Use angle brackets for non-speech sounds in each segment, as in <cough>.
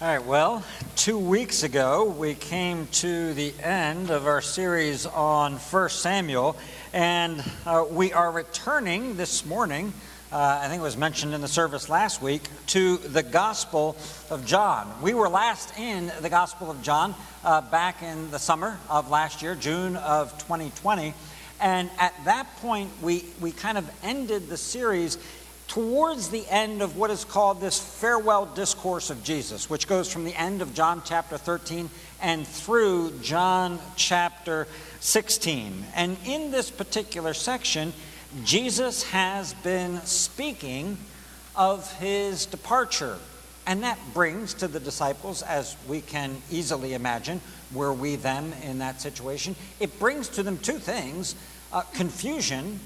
All right, well, two weeks ago we came to the end of our series on 1 Samuel, and uh, we are returning this morning, uh, I think it was mentioned in the service last week, to the Gospel of John. We were last in the Gospel of John uh, back in the summer of last year, June of 2020, and at that point we, we kind of ended the series towards the end of what is called this farewell discourse of Jesus, which goes from the end of John chapter 13 and through John chapter 16. And in this particular section, Jesus has been speaking of his departure. And that brings to the disciples, as we can easily imagine, were we them in that situation, it brings to them two things uh, confusion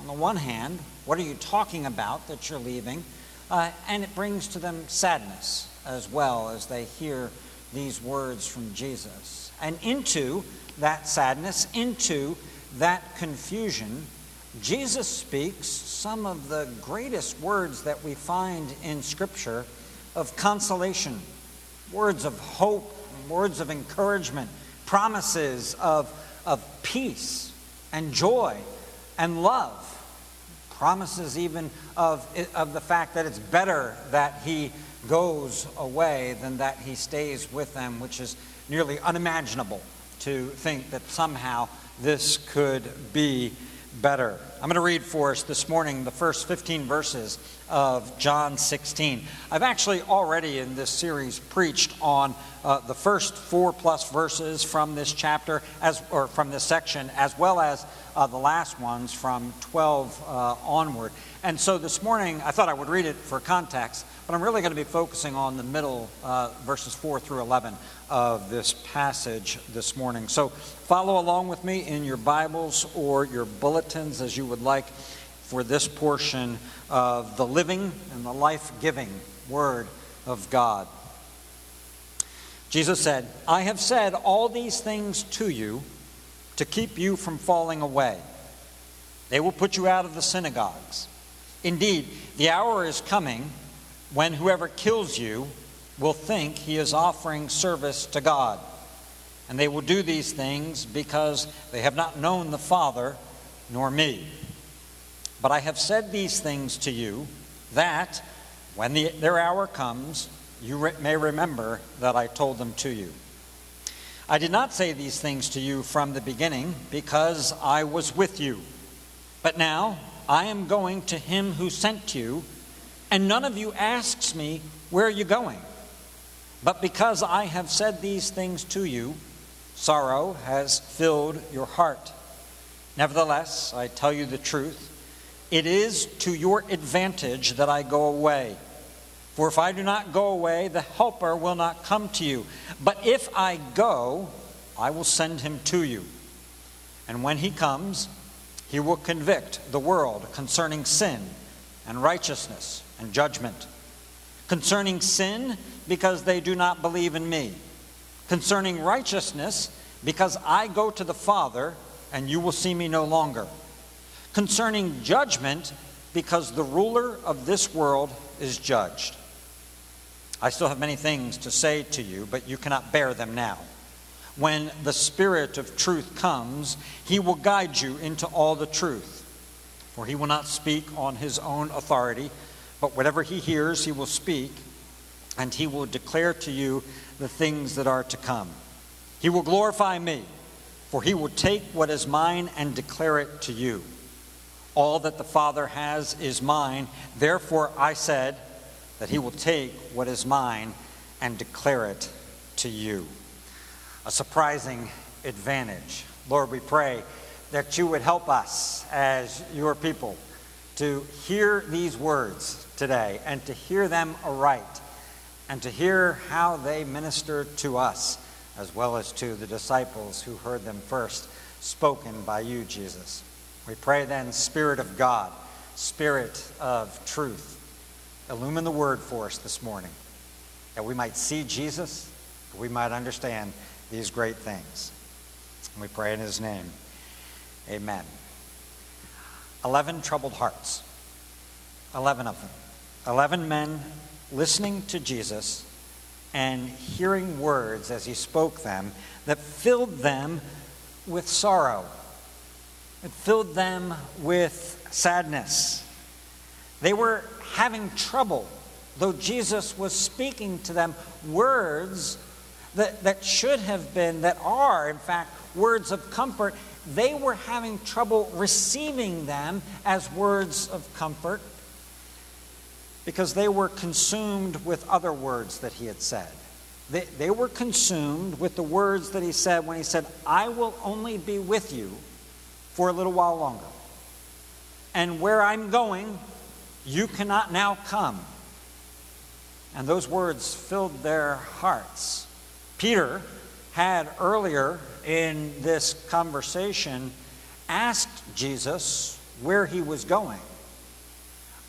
on the one hand, what are you talking about that you're leaving? Uh, and it brings to them sadness as well as they hear these words from Jesus. And into that sadness, into that confusion, Jesus speaks some of the greatest words that we find in Scripture of consolation, words of hope, words of encouragement, promises of, of peace and joy and love promises even of, of the fact that it's better that he goes away than that he stays with them, which is nearly unimaginable to think that somehow this could be better. I'm going to read for us this morning the first 15 verses of John 16. I've actually already in this series preached on uh, the first four plus verses from this chapter, as or from this section, as well as uh, the last ones from 12 uh, onward. And so this morning, I thought I would read it for context, but I'm really going to be focusing on the middle uh, verses 4 through 11 of this passage this morning. So follow along with me in your Bibles or your bulletins as you would like for this portion of the living and the life giving Word of God. Jesus said, I have said all these things to you to keep you from falling away. They will put you out of the synagogues. Indeed, the hour is coming when whoever kills you will think he is offering service to God. And they will do these things because they have not known the Father nor me. But I have said these things to you that when the, their hour comes, you re- may remember that I told them to you. I did not say these things to you from the beginning because I was with you. But now I am going to him who sent you, and none of you asks me, Where are you going? But because I have said these things to you, sorrow has filled your heart. Nevertheless, I tell you the truth. It is to your advantage that I go away. For if I do not go away, the Helper will not come to you. But if I go, I will send him to you. And when he comes, he will convict the world concerning sin and righteousness and judgment. Concerning sin, because they do not believe in me. Concerning righteousness, because I go to the Father, and you will see me no longer. Concerning judgment, because the ruler of this world is judged. I still have many things to say to you, but you cannot bear them now. When the Spirit of truth comes, he will guide you into all the truth. For he will not speak on his own authority, but whatever he hears, he will speak, and he will declare to you the things that are to come. He will glorify me, for he will take what is mine and declare it to you. All that the Father has is mine. Therefore, I said, that he will take what is mine and declare it to you. A surprising advantage. Lord, we pray that you would help us as your people to hear these words today and to hear them aright and to hear how they minister to us as well as to the disciples who heard them first spoken by you, Jesus. We pray then, Spirit of God, Spirit of truth, illumine the word for us this morning, that we might see Jesus, that we might understand these great things. And we pray in his name. Amen. Eleven troubled hearts. Eleven of them. Eleven men listening to Jesus and hearing words as he spoke them that filled them with sorrow. It filled them with sadness. They were having trouble, though Jesus was speaking to them words that, that should have been, that are, in fact, words of comfort. They were having trouble receiving them as words of comfort because they were consumed with other words that he had said. They, they were consumed with the words that he said when he said, I will only be with you for a little while longer. And where I'm going, you cannot now come. And those words filled their hearts. Peter had earlier in this conversation asked Jesus where he was going.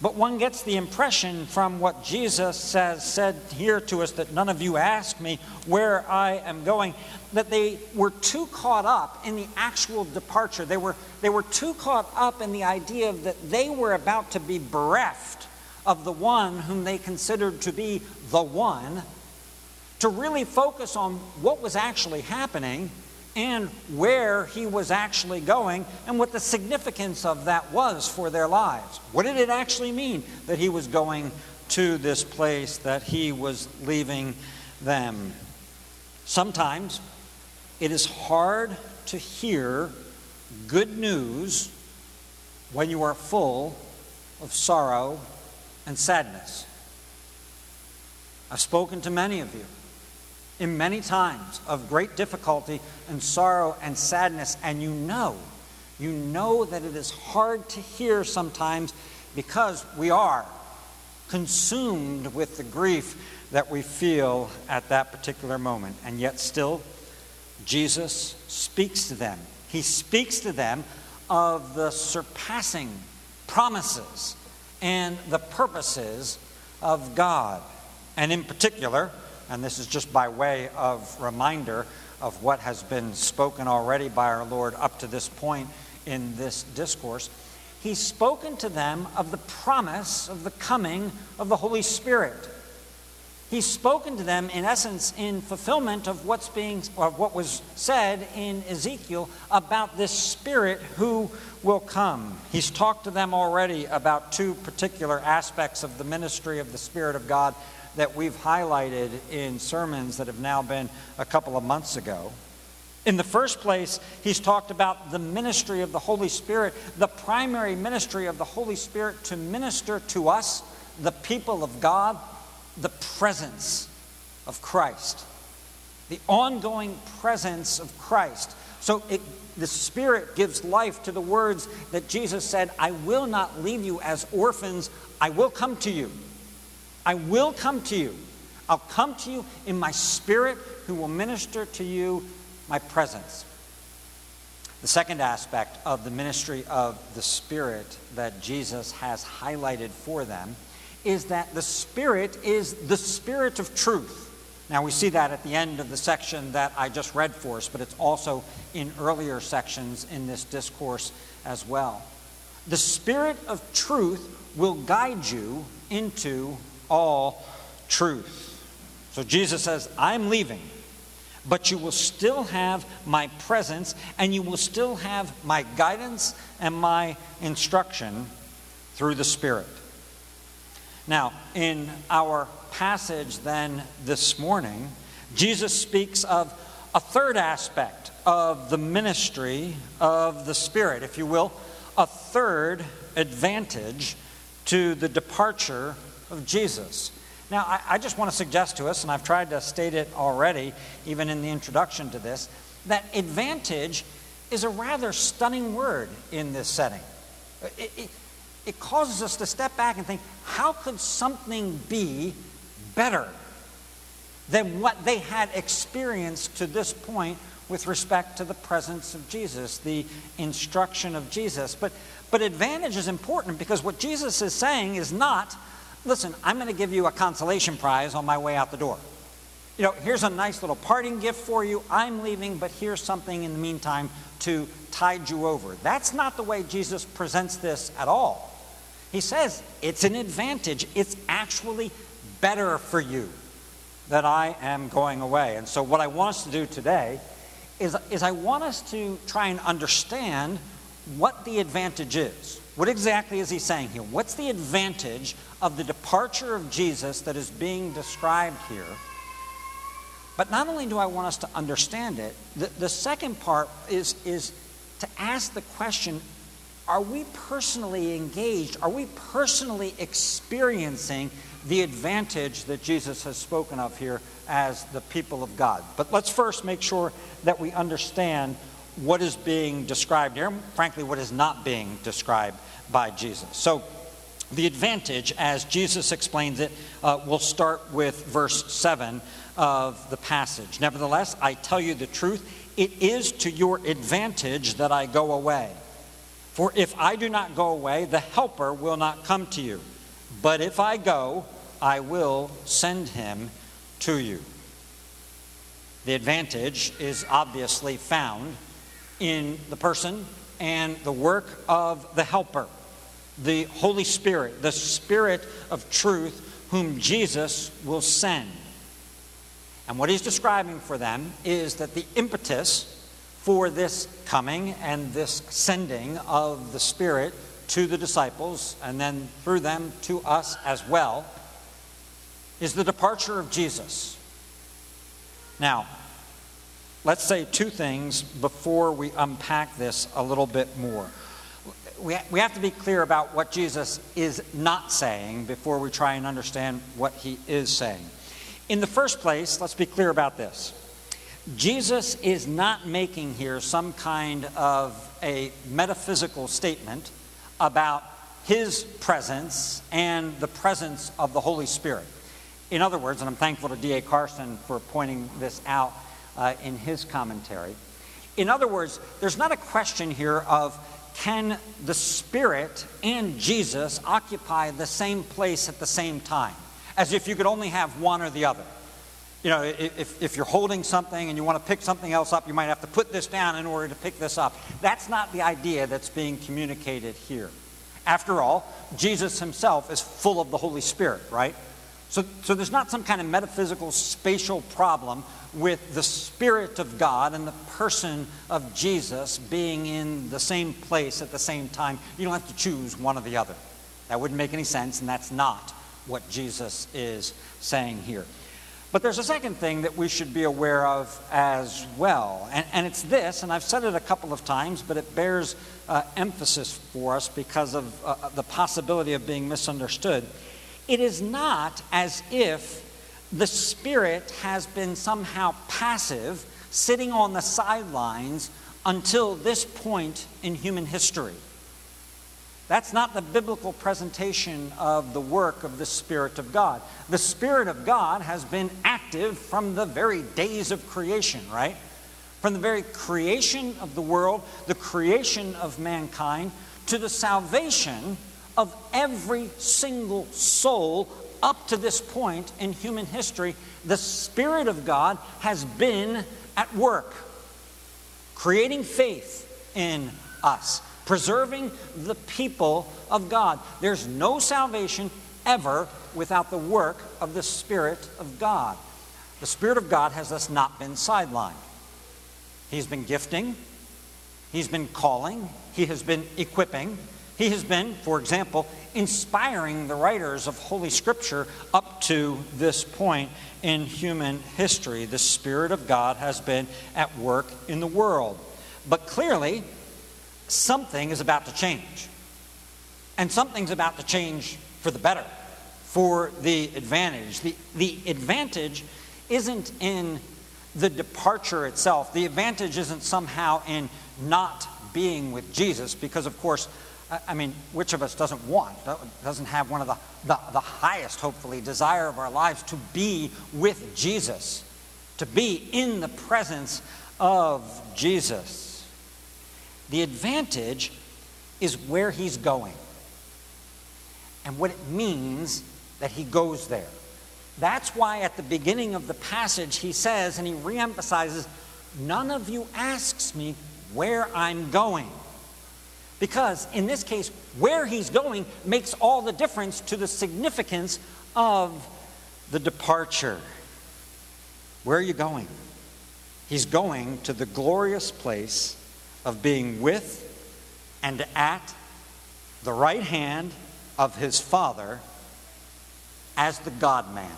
But one gets the impression from what Jesus says, said here to us that none of you asked me where I am going, that they were too caught up in the actual departure. They were, they were too caught up in the idea that they were about to be bereft of the one whom they considered to be the one, to really focus on what was actually happening and where he was actually going and what the significance of that was for their lives. What did it actually mean that he was going to this place, that he was leaving them? Sometimes it is hard to hear good news when you are full of sorrow and sadness. I've spoken to many of you in many times of great difficulty and sorrow and sadness, and you know, you know that it is hard to hear sometimes because we are consumed with the grief that we feel at that particular moment. And yet, still, Jesus speaks to them. He speaks to them of the surpassing promises and the purposes of God. And in particular, and this is just by way of reminder of what has been spoken already by our Lord up to this point in this discourse. He's spoken to them of the promise of the coming of the Holy Spirit. He's spoken to them, in essence, in fulfillment of what's being, or what was said in Ezekiel about this Spirit who will come. He's talked to them already about two particular aspects of the ministry of the Spirit of God that we've highlighted in sermons that have now been a couple of months ago. In the first place, he's talked about the ministry of the Holy Spirit, the primary ministry of the Holy Spirit to minister to us, the people of God, the presence of Christ, the ongoing presence of Christ. So it, the Spirit gives life to the words that Jesus said, I will not leave you as orphans, I will come to you. I will come to you. I'll come to you in my spirit who will minister to you my presence. The second aspect of the ministry of the Spirit that Jesus has highlighted for them is that the Spirit is the Spirit of truth. Now, we see that at the end of the section that I just read for us, but it's also in earlier sections in this discourse as well. The Spirit of truth will guide you into all truth. So Jesus says, I'm leaving, but you will still have my presence and you will still have my guidance and my instruction through the Spirit. Now, in our passage then this morning, Jesus speaks of a third aspect of the ministry of the Spirit, if you will, a third advantage to the departure of Jesus. Now, I, I just want to suggest to us, and I've tried to state it already, even in the introduction to this, that advantage is a rather stunning word in this setting. It, it, it, causes us to step back and think how could something be better than what they had experienced to this point with respect to the presence of Jesus, the instruction of Jesus? But, but advantage is important because what Jesus is saying is not listen, I'm going to give you a consolation prize on my way out the door. You know, here's a nice little parting gift for you. I'm leaving, but here's something in the meantime to tide you over. That's not the way Jesus presents this at all. He says it's an advantage, it's actually better for you that I am going away. And so, what I want us to do today is, is I want us to try and understand what the advantage is. What exactly is he saying here? What's the advantage of the departure of Jesus that is being described here? But not only do I want us to understand it, the, the second part is, is to ask the question are we personally engaged? Are we personally experiencing the advantage that Jesus has spoken of here as the people of God? But let's first make sure that we understand what is being described here, frankly, what is not being described by Jesus. So, the advantage, as Jesus explains it, uh, we'll start with verse 7 of the passage. Nevertheless, I tell you the truth, it is to your advantage that I go away. For if I do not go away, the Helper will not come to you. But if I go, I will send him to you. The advantage is obviously found in the person and the work of the Helper, the Holy Spirit, the Spirit of truth, whom Jesus will send. And what he's describing for them is that the impetus for this coming and this sending of the Spirit to the disciples and then through them to us as well is the departure of Jesus. Now, let's say two things before we unpack this a little bit more. We, we have to be clear about what Jesus is not saying before we try and understand what he is saying. In the first place, let's be clear about this. Jesus is not making here some kind of a metaphysical statement about his presence and the presence of the Holy Spirit. In other words, and I'm thankful to D.A. Carson for pointing this out uh, in his commentary. In other words, there's not a question here of can the Spirit and Jesus occupy the same place at the same time, as if you could only have one or the other. You know, if, if you're holding something and you want to pick something else up, you might have to put this down in order to pick this up. That's not the idea that's being communicated here. After all, Jesus himself is full of the Holy Spirit, right? So, so there's not some kind of metaphysical spatial problem with the Spirit of God and the person of Jesus being in the same place at the same time. You don't have to choose one or the other. That wouldn't make any sense, and that's not what Jesus is saying here. But there's a second thing that we should be aware of as well, and, and it's this, and I've said it a couple of times, but it bears uh, emphasis for us because of uh, the possibility of being misunderstood. It is not as if the Spirit has been somehow passive, sitting on the sidelines until this point in human history. That's not the biblical presentation of the work of the Spirit of God. The Spirit of God has been active from the very days of creation, right? From the very creation of the world, the creation of mankind, to the salvation of every single soul up to this point in human history, the Spirit of God has been at work, creating faith in us preserving the people of God. There's no salvation ever without the work of the Spirit of God. The Spirit of God has thus not been sidelined. He's been gifting, He's been calling, He has been equipping, He has been, for example, inspiring the writers of Holy Scripture up to this point in human history. The Spirit of God has been at work in the world. But clearly, something is about to change. And something's about to change for the better, for the advantage. The, the advantage isn't in the departure itself, the advantage isn't somehow in not being with Jesus, because, of course, I mean, which of us doesn't want, doesn't have one of the, the, the, highest, hopefully, desire of our lives to be with Jesus, to be in the presence of Jesus? The advantage is where he's going and what it means that he goes there. That's why at the beginning of the passage he says, and he reemphasizes, None of you asks me where I'm going. Because in this case, where he's going makes all the difference to the significance of the departure. Where are you going? He's going to the glorious place of being with and at the right hand of his Father as the God man.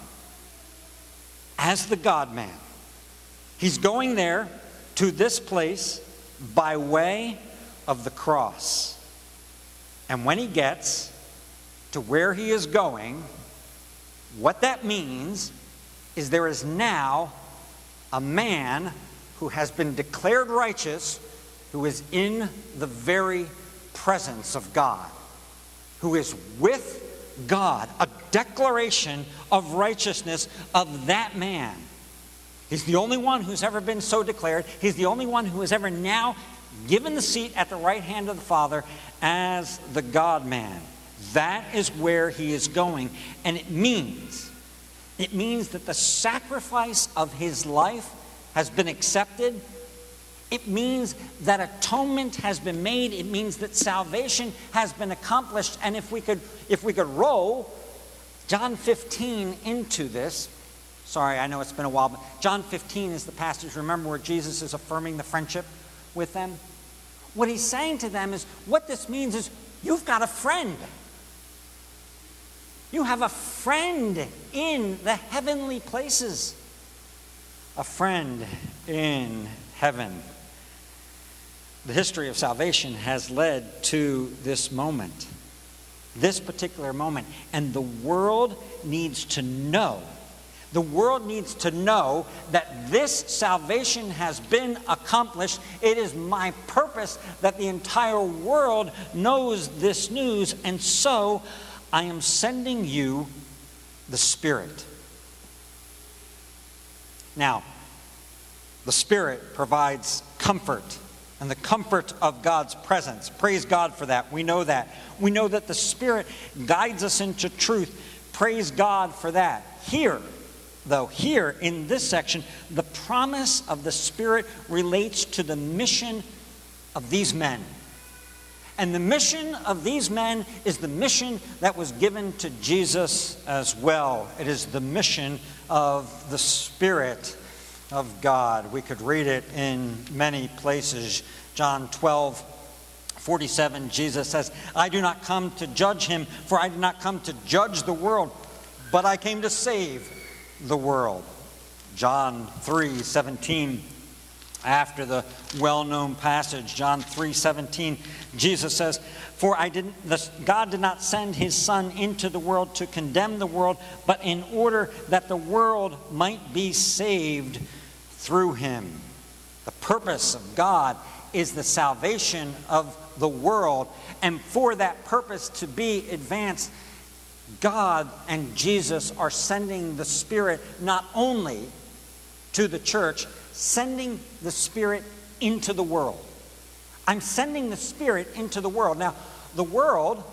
As the God man. He's going there to this place by way of the cross. And when he gets to where he is going, what that means is there is now a man who has been declared righteous who is in the very presence of God, who is with God, a declaration of righteousness of that man. He's the only one who's ever been so declared. He's the only one who has ever now given the seat at the right hand of the Father as the God man. That is where he is going. And it means, it means that the sacrifice of his life has been accepted. It means that atonement has been made. It means that salvation has been accomplished. And if we could, if we could roll John 15 into this, sorry, I know it's been a while, but John 15 is the passage, remember, where Jesus is affirming the friendship with them? What he's saying to them is what this means is you've got a friend. You have a friend in the heavenly places. A friend in heaven. The history of salvation has led to this moment, this particular moment. And the world needs to know the world needs to know that this salvation has been accomplished. It is my purpose that the entire world knows this news, and so I am sending you the Spirit. Now, the Spirit provides comfort and the comfort of God's presence. Praise God for that. We know that. We know that the Spirit guides us into truth. Praise God for that. Here, though, here in this section, the promise of the Spirit relates to the mission of these men. And the mission of these men is the mission that was given to Jesus as well. It is the mission of the Spirit of God. We could read it in many places. John 12, 47, Jesus says, I do not come to judge him, for I did not come to judge the world, but I came to save the world. John 3 17, after the well known passage, John 3 17, Jesus says, For I didn't, the, God did not send his Son into the world to condemn the world, but in order that the world might be saved through him. The purpose of God is the salvation of the world, and for that purpose to be advanced, God and Jesus are sending the Spirit not only to the church, sending the Spirit into the world. I'm sending the Spirit into the world. Now, the world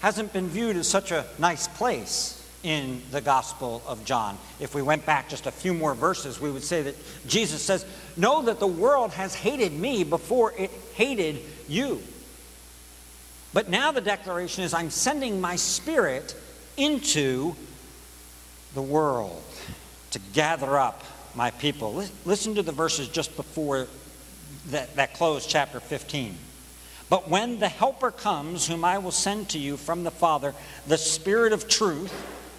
hasn't been viewed as such a nice place in the Gospel of John. If we went back just a few more verses, we would say that Jesus says, Know that the world has hated me before it hated you. But now the declaration is, I'm sending my Spirit into the world to gather up my people. Listen to the verses just before that, that close chapter 15. But when the Helper comes, whom I will send to you from the Father, the Spirit of truth,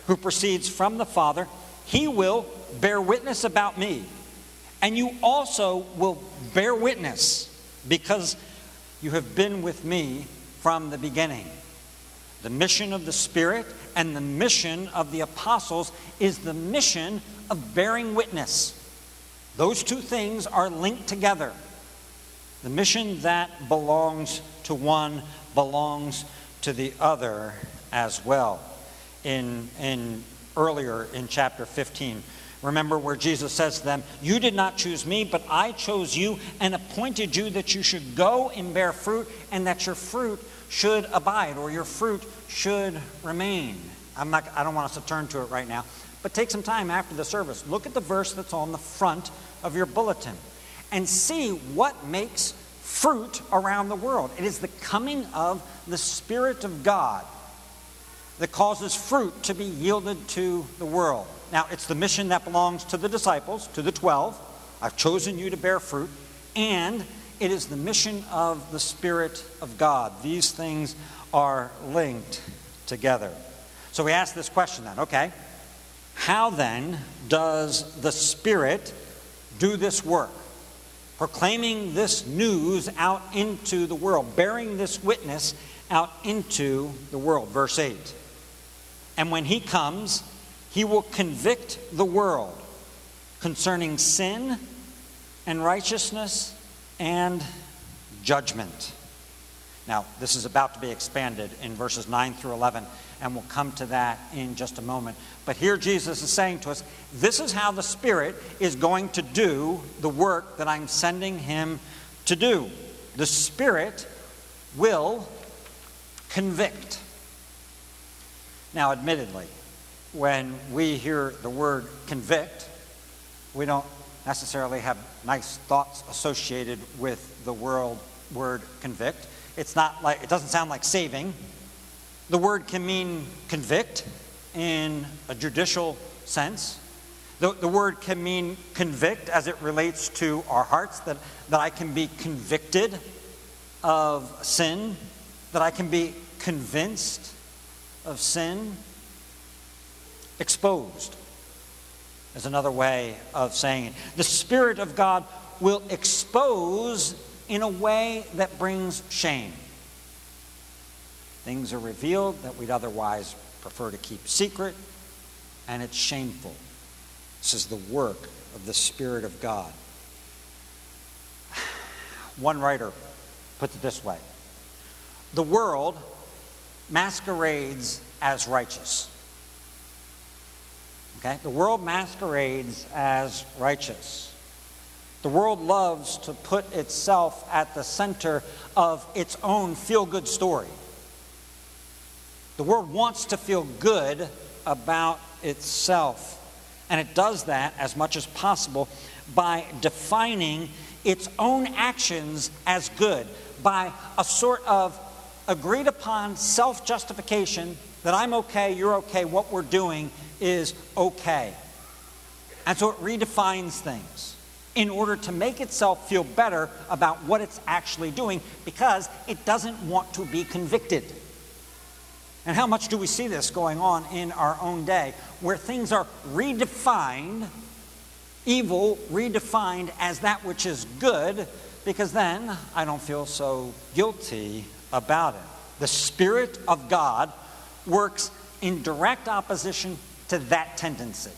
who proceeds from the Father, he will bear witness about me. And you also will bear witness because you have been with me from the beginning. The mission of the Spirit and the mission of the apostles is the mission of bearing witness. Those two things are linked together. The mission that belongs to one belongs to the other as well. In, in earlier in chapter 15, remember where Jesus says to them, You did not choose me, but I chose you and appointed you that you should go and bear fruit, and that your fruit should abide, or your fruit should remain. I'm not, I don't want us to turn to it right now, but take some time after the service. Look at the verse that's on the front of your bulletin and see what makes fruit around the world. It is the coming of the Spirit of God that causes fruit to be yielded to the world. Now, it's the mission that belongs to the disciples, to the 12. I've chosen you to bear fruit. And it is the mission of the Spirit of God. These things are linked together. So we ask this question then okay, how then does the Spirit do this work? Proclaiming this news out into the world, bearing this witness out into the world. Verse 8. And when he comes, he will convict the world concerning sin and righteousness and judgment. Now, this is about to be expanded in verses 9 through 11, and we'll come to that in just a moment. But here Jesus is saying to us, this is how the Spirit is going to do the work that I'm sending him to do. The Spirit will convict. Now, admittedly, when we hear the word convict, we don't necessarily have nice thoughts associated with the world word convict. It's not like it doesn't sound like saving. The word can mean convict in a judicial sense. The, the word can mean convict as it relates to our hearts, that, that I can be convicted of sin, that I can be convinced of sin, exposed is another way of saying it. The Spirit of God will expose in a way that brings shame. Things are revealed that we'd otherwise prefer to keep secret, and it's shameful. This is the work of the Spirit of God. <sighs> One writer puts it this way The world masquerades as righteous. Okay? The world masquerades as righteous. The world loves to put itself at the center of its own feel good story. The world wants to feel good about itself. And it does that as much as possible by defining its own actions as good, by a sort of agreed upon self justification that I'm okay, you're okay, what we're doing is okay. And so it redefines things in order to make itself feel better about what it's actually doing because it doesn't want to be convicted. And how much do we see this going on in our own day where things are redefined, evil redefined as that which is good, because then I don't feel so guilty about it. The Spirit of God works in direct opposition to that tendency.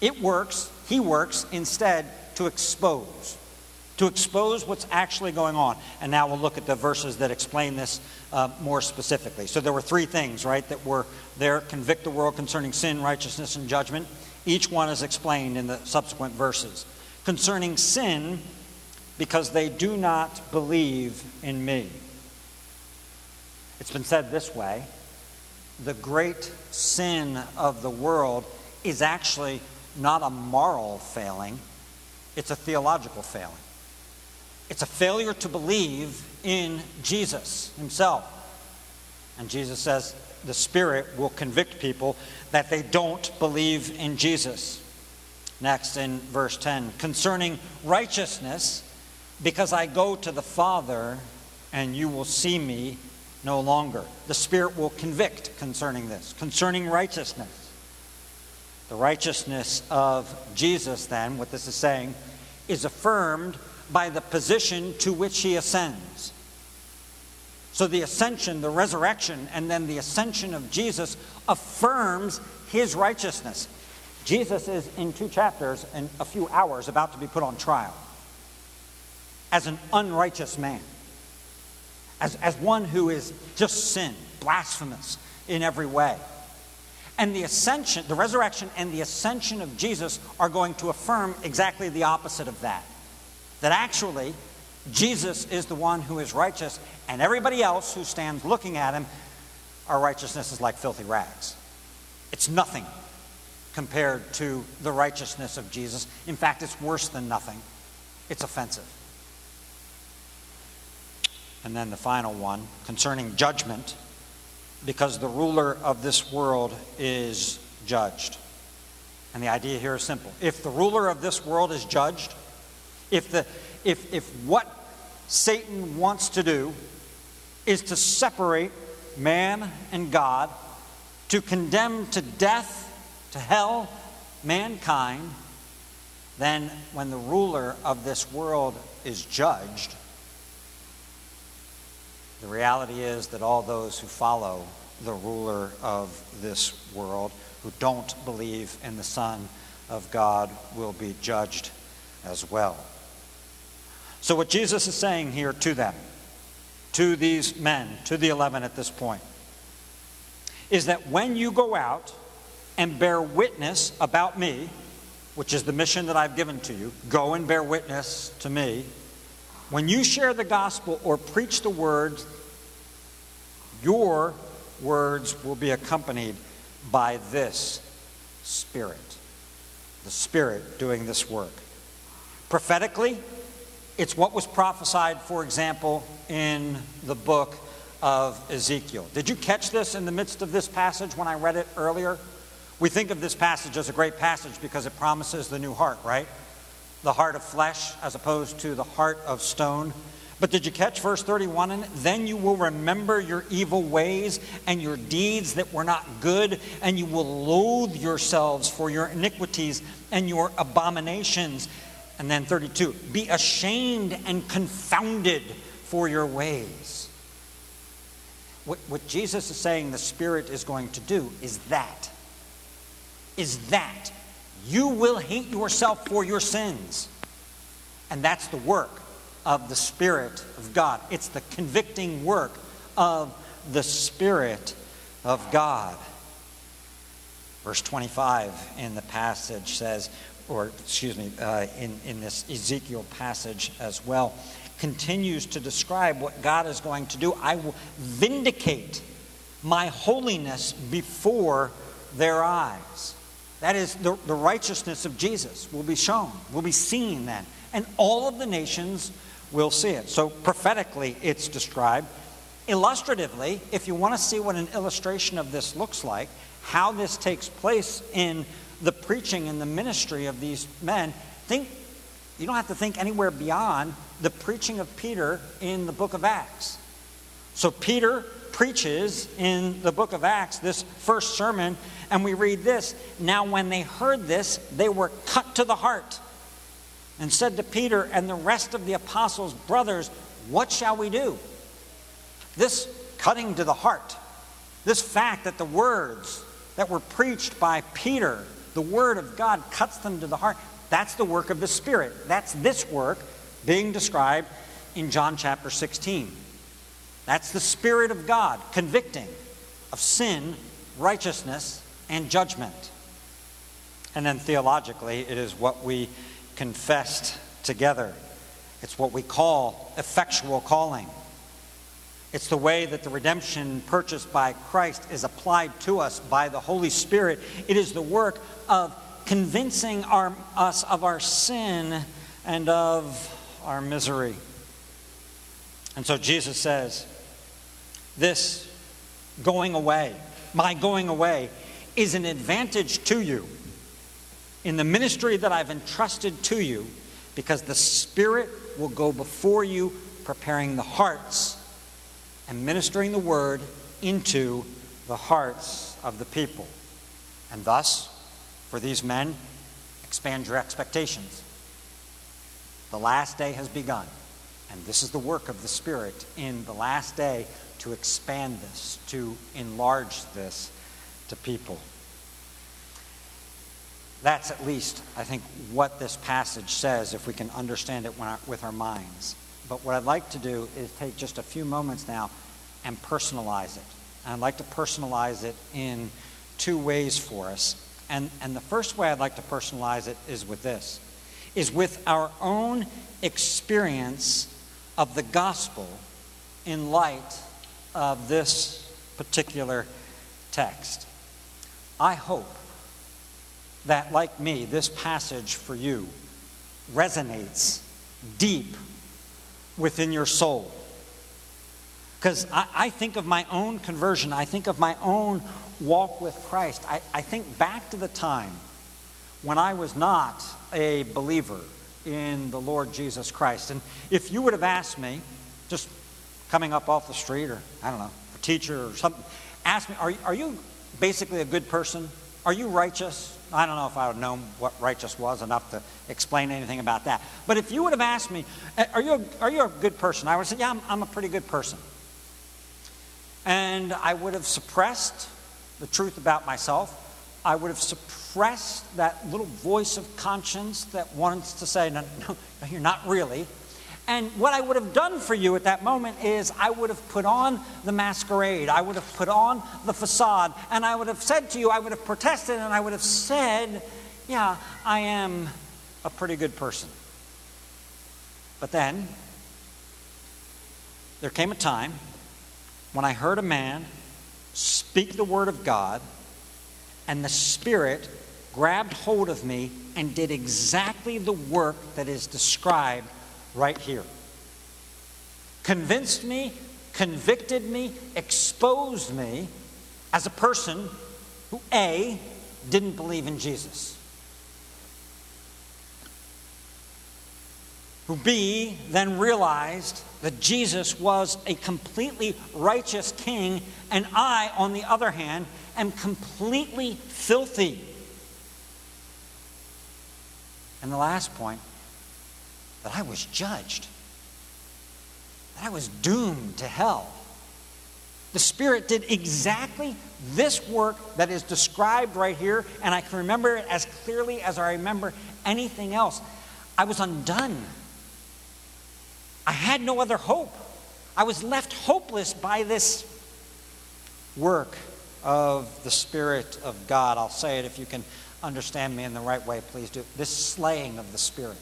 It works, he works instead to expose, to expose what's actually going on. And now we'll look at the verses that explain this uh, more specifically. So there were three things, right, that were there convict the world concerning sin, righteousness, and judgment. Each one is explained in the subsequent verses. Concerning sin, because they do not believe in me. It's been said this way the great sin of the world is actually not a moral failing, it's a theological failing. It's a failure to believe in Jesus himself. And Jesus says the Spirit will convict people that they don't believe in Jesus. Next, in verse 10, concerning righteousness, because I go to the Father and you will see me no longer. The Spirit will convict concerning this, concerning righteousness. The righteousness of Jesus, then, what this is saying, is affirmed by the position to which he ascends. So the ascension, the resurrection, and then the ascension of Jesus affirms his righteousness. Jesus is in two chapters and a few hours about to be put on trial as an unrighteous man as, as one who is just sin, blasphemous in every way. And the ascension, the resurrection and the ascension of Jesus are going to affirm exactly the opposite of that. That actually, Jesus is the one who is righteous, and everybody else who stands looking at him, our righteousness is like filthy rags. It's nothing compared to the righteousness of Jesus. In fact, it's worse than nothing, it's offensive. And then the final one concerning judgment, because the ruler of this world is judged. And the idea here is simple. If the ruler of this world is judged, if, the, if, if what Satan wants to do is to separate man and God, to condemn to death, to hell, mankind, then when the ruler of this world is judged, the reality is that all those who follow the ruler of this world, who don't believe in the Son of God, will be judged as well. So, what Jesus is saying here to them, to these men, to the 11 at this point, is that when you go out and bear witness about me, which is the mission that I've given to you, go and bear witness to me. When you share the gospel or preach the word, your words will be accompanied by this Spirit. The Spirit doing this work. Prophetically, it's what was prophesied, for example, in the book of Ezekiel. Did you catch this in the midst of this passage when I read it earlier? We think of this passage as a great passage because it promises the new heart, right? The heart of flesh as opposed to the heart of stone. But did you catch verse 31 in it? Then you will remember your evil ways and your deeds that were not good, and you will loathe yourselves for your iniquities and your abominations. And then 32 be ashamed and confounded for your ways. What, what Jesus is saying the Spirit is going to do is that is that you will hate yourself for your sins. And that's the work of the Spirit of God. It's the convicting work of the Spirit of God. Verse 25 in the passage says, or excuse me, uh, in, in this Ezekiel passage as well, continues to describe what God is going to do. I will vindicate my holiness before their eyes. That is, the, the righteousness of Jesus will be shown, will be seen then. And all of the nations will see it. So prophetically, it's described. Illustratively, if you want to see what an illustration of this looks like, how this takes place in the preaching and the ministry of these men, think you don't have to think anywhere beyond the preaching of Peter in the book of Acts. So Peter preaches in the book of Acts this first sermon, and we read this Now, when they heard this, they were cut to the heart and said to Peter and the rest of the apostles, Brothers, what shall we do? This cutting to the heart, this fact that the words that were preached by Peter, the word of God, cuts them to the heart, that's the work of the Spirit. That's this work being described in John chapter 16. That's the Spirit of God convicting of sin, righteousness, and judgment. And then theologically, it is what we confessed together. It's what we call effectual calling. It's the way that the redemption purchased by Christ is applied to us by the Holy Spirit. It is the work of convincing our, us of our sin and of our misery. And so Jesus says, this going away, my going away, is an advantage to you in the ministry that I've entrusted to you because the Spirit will go before you, preparing the hearts and ministering the word into the hearts of the people. And thus, for these men, expand your expectations. The last day has begun, and this is the work of the Spirit in the last day to expand this, to enlarge this to people. That's at least, I think, what this passage says if we can understand it with our minds. But what I'd like to do is take just a few moments now and personalize it. And I'd like to personalize it in two ways for us. And, and the first way I'd like to personalize it is with this is with our own experience of the gospel in light of this particular text. I hope that, like me, this passage for you resonates deep within your soul. Because I, I, think of my own conversion, I think of my own walk with Christ. I, I think back to the time when I was not a believer in the Lord Jesus Christ. And if you would have asked me, just coming up off the street, or I don't know, a teacher or something, ask me, are, are you basically a good person? Are you righteous? I don't know if I would know what righteous was enough to explain anything about that. But if you would have asked me, are you a, are you a good person? I would say, yeah, I'm, I'm a pretty good person. And I would have suppressed the truth about myself. I would have suppressed that little voice of conscience that wants to say, no, no, no, you're not really. And what I would have done for you at that moment is I would have put on the masquerade, I would have put on the facade, and I would have said to you, I would have protested, and I would have said, Yeah, I am a pretty good person. But then, there came a time when I heard a man speak the word of God, and the Spirit grabbed hold of me and did exactly the work that is described right here. Convinced me, convicted me, exposed me as a person who, A, didn't believe in Jesus. Who, B, then realized that Jesus was a completely righteous king, and I, on the other hand, am completely filthy. And the last point that I was judged, that I was doomed to hell. The Spirit did exactly this work that is described right here, and I can remember it as clearly as I remember anything else. I was undone. I had no other hope. I was left hopeless by this work of the Spirit of God. I'll say it if you can understand me in the right way, please do. This slaying of the Spirit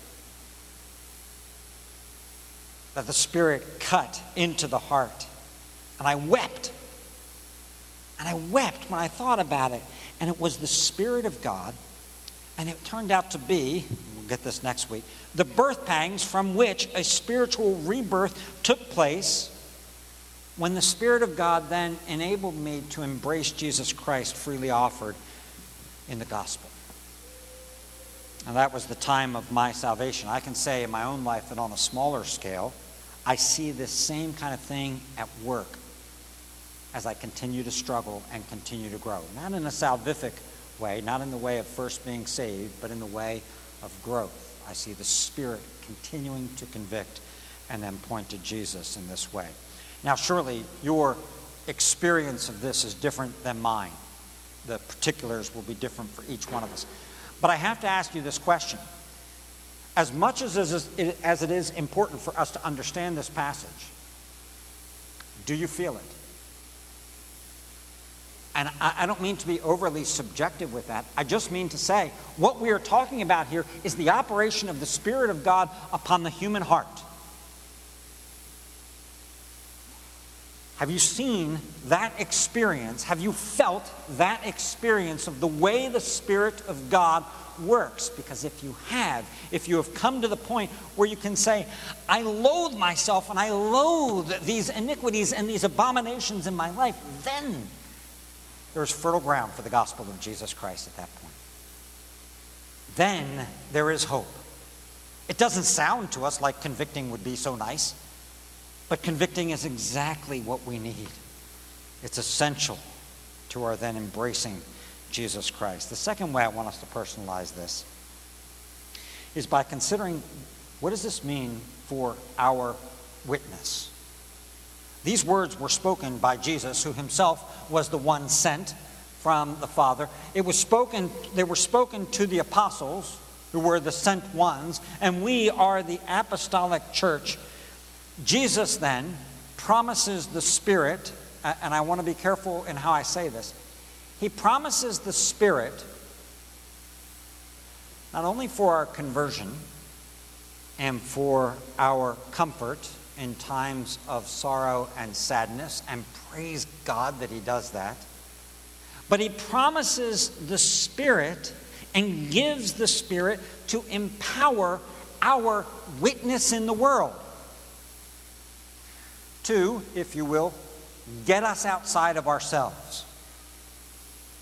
that the Spirit cut into the heart. And I wept. And I wept when I thought about it. And it was the Spirit of God. And it turned out to be, we'll get this next week, the birth pangs from which a spiritual rebirth took place when the Spirit of God then enabled me to embrace Jesus Christ freely offered in the gospel. And that was the time of my salvation. I can say in my own life that on a smaller scale, I see this same kind of thing at work as I continue to struggle and continue to grow. Not in a salvific way, not in the way of first being saved, but in the way of growth. I see the Spirit continuing to convict and then point to Jesus in this way. Now, surely your experience of this is different than mine. The particulars will be different for each one of us. But I have to ask you this question as much as as it is important for us to understand this passage, do you feel it? And I don't mean to be overly subjective with that. I just mean to say what we are talking about here is the operation of the Spirit of God upon the human heart. Have you seen that experience? Have you felt that experience of the way the Spirit of God works. Because if you have, if you have come to the point where you can say, I loathe myself and I loathe these iniquities and these abominations in my life, then there's fertile ground for the gospel of Jesus Christ at that point. Then there is hope. It doesn't sound to us like convicting would be so nice, but convicting is exactly what we need. It's essential to our then embracing Jesus Christ. The second way I want us to personalize this is by considering what does this mean for our witness? These words were spoken by Jesus, who himself was the one sent from the Father. It was spoken, they were spoken to the apostles, who were the sent ones, and we are the apostolic church. Jesus then promises the Spirit, and I want to be careful in how I say this. He promises the Spirit not only for our conversion and for our comfort in times of sorrow and sadness, and praise God that He does that, but He promises the Spirit and gives the Spirit to empower our witness in the world to, if you will, get us outside of ourselves.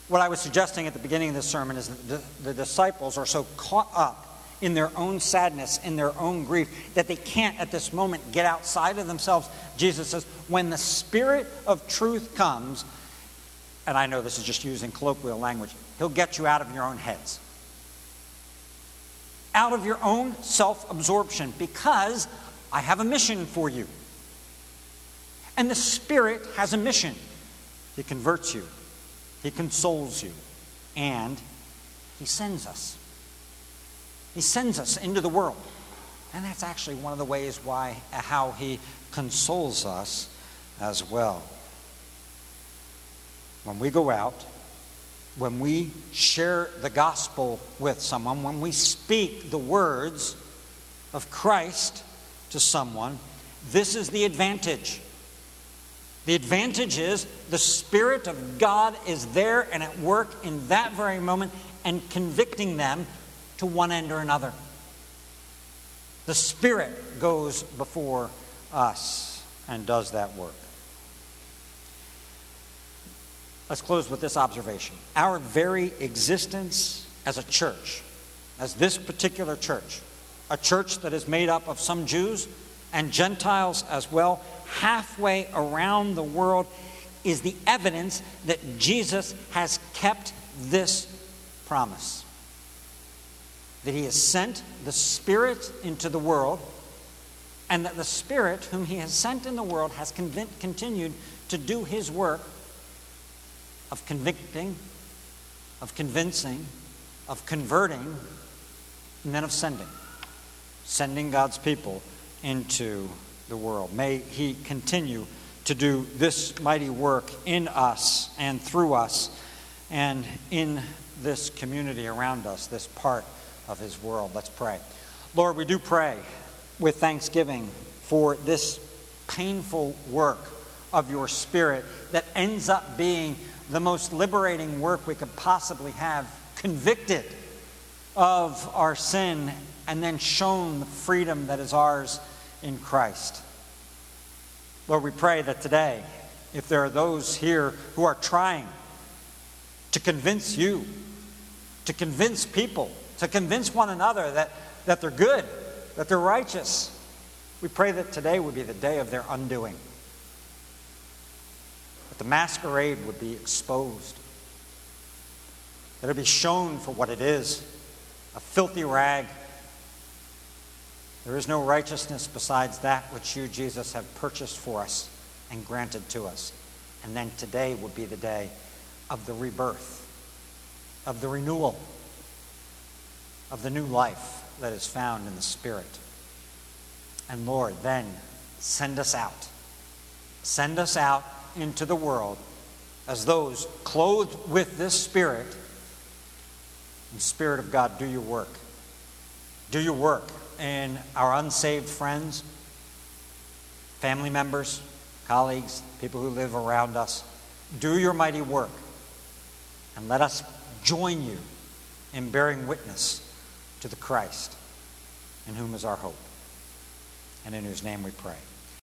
What I was suggesting at the beginning of this sermon is that the, the disciples are so caught up in their own sadness, in their own grief, that they can't at this moment get outside of themselves. Jesus says, when the Spirit of truth comes, and I know this is just using colloquial language, He'll get you out of your own heads. Out of your own self absorption, because I have a mission for you. And the Spirit has a mission. He converts you, He consoles you, and He sends us. He sends us into the world. And that's actually one of the ways why uh, how he consoles us as well. When we go out, when we share the gospel with someone, when we speak the words of Christ to someone, this is the advantage. The advantage is the Spirit of God is there and at work in that very moment and convicting them to one end or another. The Spirit goes before us and does that work. Let's close with this observation. Our very existence as a church, as this particular church, a church that is made up of some Jews and Gentiles as well, halfway around the world, is the evidence that Jesus has kept this promise that he has sent the Spirit into the world, and that the Spirit, whom he has sent in the world, has continued to do his work of convicting, of convincing, of converting, and then of sending. Sending God's people into the world. May he continue to do this mighty work in us and through us and in this community around us, this part of his world. Let's pray. Lord, we do pray with thanksgiving for this painful work of your Spirit that ends up being the most liberating work we could possibly have, convicted of our sin and then shown the freedom that is ours in Christ. Lord, we pray that today, if there are those here who are trying to convince you, to convince people to convince one another that, that they're good, that they're righteous. We pray that today would be the day of their undoing, that the masquerade would be exposed, that it would be shown for what it is a filthy rag. There is no righteousness besides that which you, Jesus, have purchased for us and granted to us. And then today would be the day of the rebirth, of the renewal of the new life that is found in the Spirit. And Lord, then send us out. Send us out into the world as those clothed with this Spirit. And Spirit of God, do your work. Do your work in our unsaved friends, family members, colleagues, people who live around us. Do your mighty work. And let us join you in bearing witness to the Christ, in whom is our hope, and in whose name we pray.